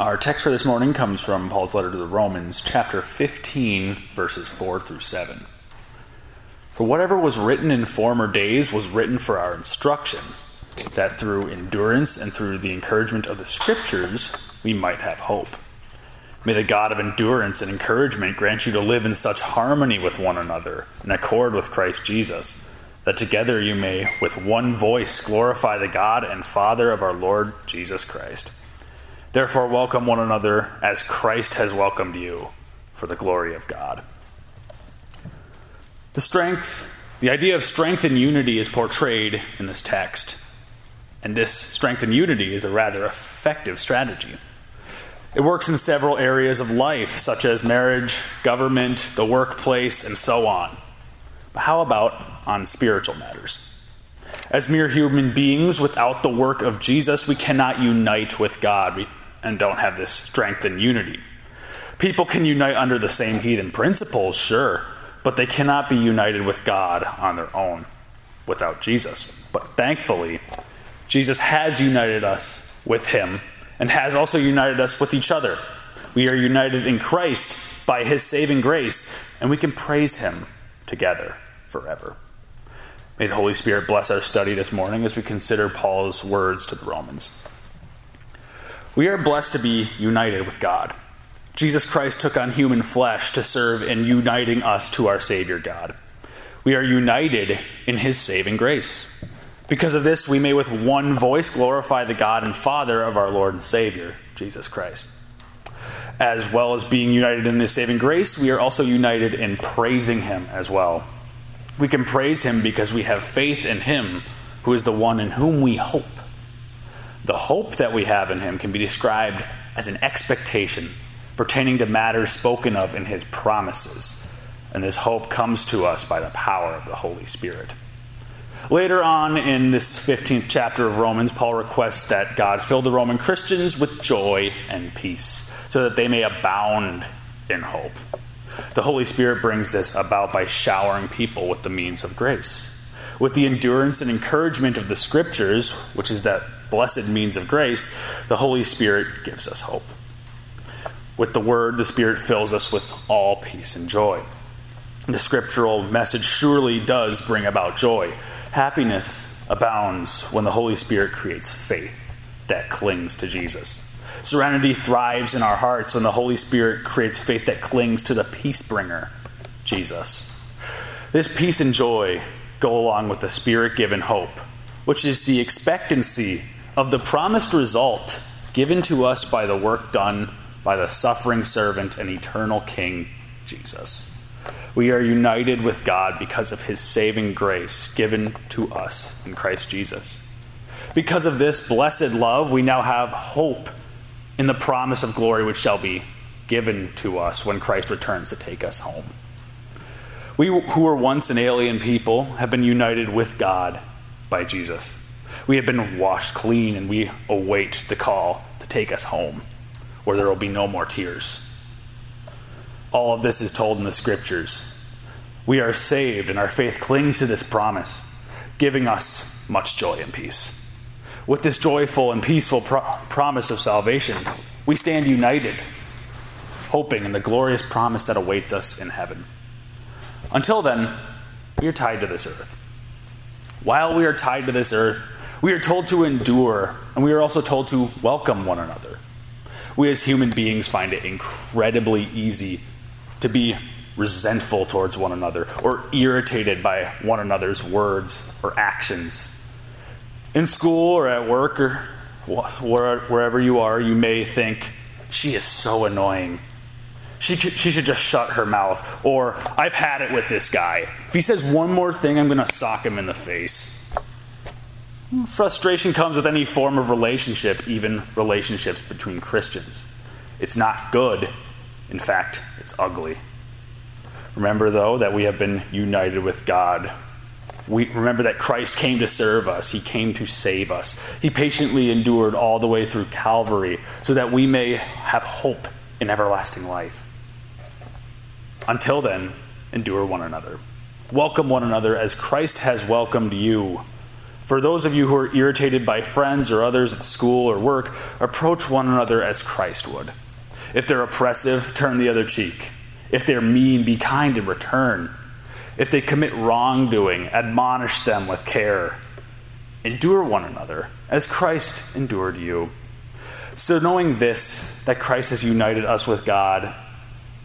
Our text for this morning comes from Paul's letter to the Romans, chapter 15, verses 4 through 7. For whatever was written in former days was written for our instruction, that through endurance and through the encouragement of the Scriptures we might have hope. May the God of endurance and encouragement grant you to live in such harmony with one another, in accord with Christ Jesus, that together you may, with one voice, glorify the God and Father of our Lord Jesus Christ. Therefore, welcome one another as Christ has welcomed you for the glory of God. The strength, the idea of strength and unity is portrayed in this text. And this strength and unity is a rather effective strategy. It works in several areas of life, such as marriage, government, the workplace, and so on. But how about on spiritual matters? As mere human beings, without the work of Jesus, we cannot unite with God and don't have this strength and unity. People can unite under the same heathen principles, sure, but they cannot be united with God on their own without Jesus. But thankfully, Jesus has united us with Him and has also united us with each other. We are united in Christ by His saving grace, and we can praise Him together forever. May the Holy Spirit bless our study this morning as we consider Paul's words to the Romans. We are blessed to be united with God. Jesus Christ took on human flesh to serve in uniting us to our Savior God. We are united in His saving grace. Because of this, we may with one voice glorify the God and Father of our Lord and Savior, Jesus Christ. As well as being united in His saving grace, we are also united in praising Him as well. We can praise Him because we have faith in Him, who is the one in whom we hope. The hope that we have in Him can be described as an expectation pertaining to matters spoken of in his promises. And this hope comes to us by the power of the Holy Spirit. Later on in this 15th chapter of Romans, Paul requests that God fill the Roman Christians with joy and peace so that they may abound in hope. The Holy Spirit brings this about by showering people with the means of grace. With the endurance and encouragement of the Scriptures, which is that blessed means of grace, the Holy Spirit gives us hope. With the Word, the Spirit fills us with all peace and joy. The scriptural message surely does bring about joy. Happiness abounds when the Holy Spirit creates faith that clings to Jesus. Serenity thrives in our hearts when the Holy Spirit creates faith that clings to the peace bringer, Jesus. This peace and joy go along with the Spirit given hope, which is the expectancy of the promised result given to us by the work done by the suffering servant and eternal King, Jesus. We are united with God because of his saving grace given to us in Christ Jesus. Because of this blessed love, we now have hope in the promise of glory which shall be given to us when Christ returns to take us home. We who were once an alien people have been united with God by Jesus. We have been washed clean and we await the call to take us home where there will be no more tears. All of this is told in the scriptures. We are saved, and our faith clings to this promise, giving us much joy and peace. With this joyful and peaceful pro- promise of salvation, we stand united, hoping in the glorious promise that awaits us in heaven. Until then, we are tied to this earth. While we are tied to this earth, we are told to endure, and we are also told to welcome one another we as human beings find it incredibly easy to be resentful towards one another or irritated by one another's words or actions. In school or at work or wherever you are, you may think, she is so annoying. She, she should just shut her mouth. Or, I've had it with this guy. If he says one more thing, I'm going to sock him in the face. Frustration comes with any form of relationship, even relationships between Christians. It's not good. In fact, it's ugly. Remember, though, that we have been united with God. We remember that Christ came to serve us. He came to save us. He patiently endured all the way through Calvary so that we may have hope in everlasting life. Until then, endure one another. Welcome one another as Christ has welcomed you For those of you who are irritated by friends or others at school or work, approach one another as Christ would. If they're oppressive, turn the other cheek. If they're mean, be kind in return. If they commit wrongdoing, admonish them with care. Endure one another, as Christ endured you. So, knowing this, that Christ has united us with God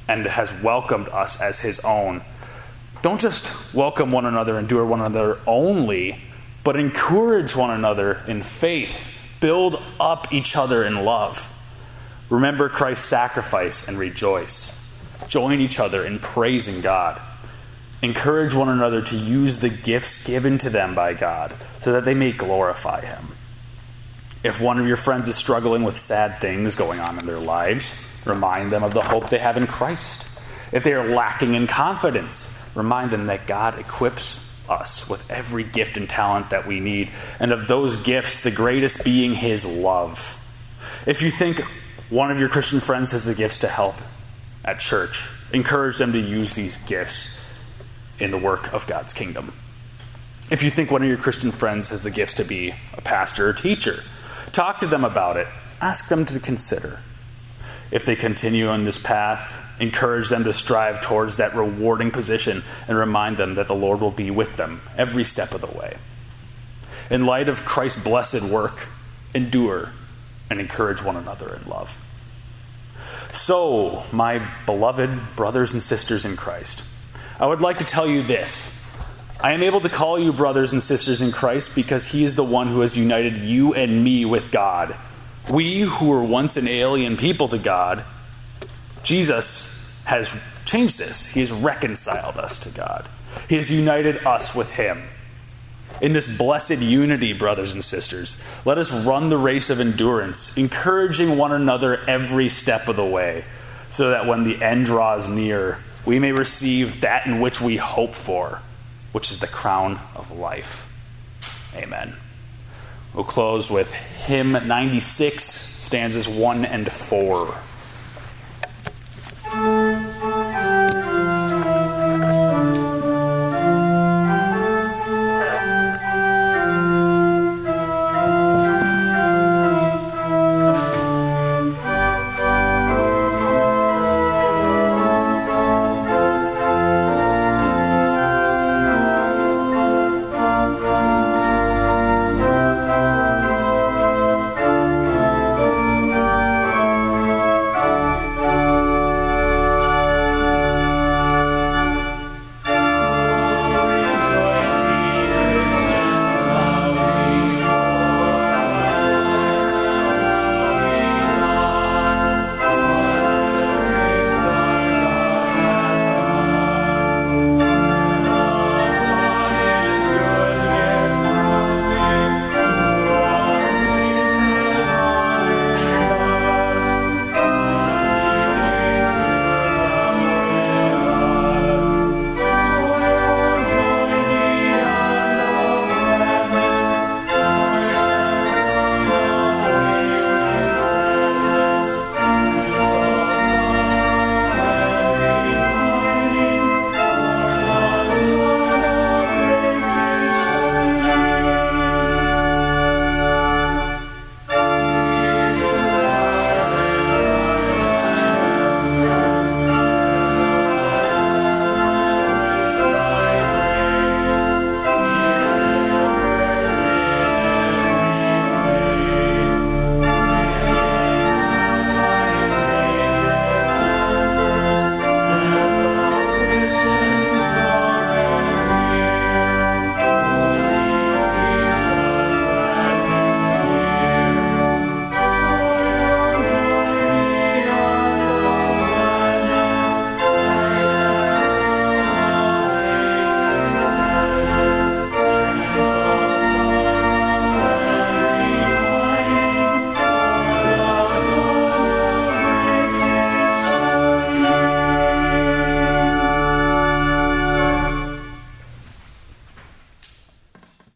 and has welcomed us as his own, don't just welcome one another, endure one another only, but encourage one another in faith. Build up each other in love. Remember Christ's sacrifice and rejoice. Join each other in praising God. Encourage one another to use the gifts given to them by God so that they may glorify Him. If one of your friends is struggling with sad things going on in their lives, remind them of the hope they have in Christ. If they are lacking in confidence, remind them that God equips us with every gift and talent that we need, and of those gifts, the greatest being His love. If you think one of your Christian friends has the gifts to help at church, encourage them to use these gifts in the work of God's kingdom. If you think one of your Christian friends has the gifts to be a pastor or teacher, talk to them about it. Ask them to consider. If they continue on this path, encourage them to strive towards that rewarding position and remind them that the Lord will be with them every step of the way. In light of Christ's blessed work, endure and encourage one another in love. So, my beloved brothers and sisters in Christ, I would like to tell you this. I am able to call you brothers and sisters in Christ because He is the one who has united you and me with God. We who were once an alien people to God, Jesus has changed this. He has reconciled us to God. He has united us with Him. In this blessed unity, brothers and sisters, let us run the race of endurance, encouraging one another every step of the way, so that when the end draws near, we may receive that in which we hope for, which is the crown of life. Amen. We'll close with hymn 96, stanzas 1 and 4.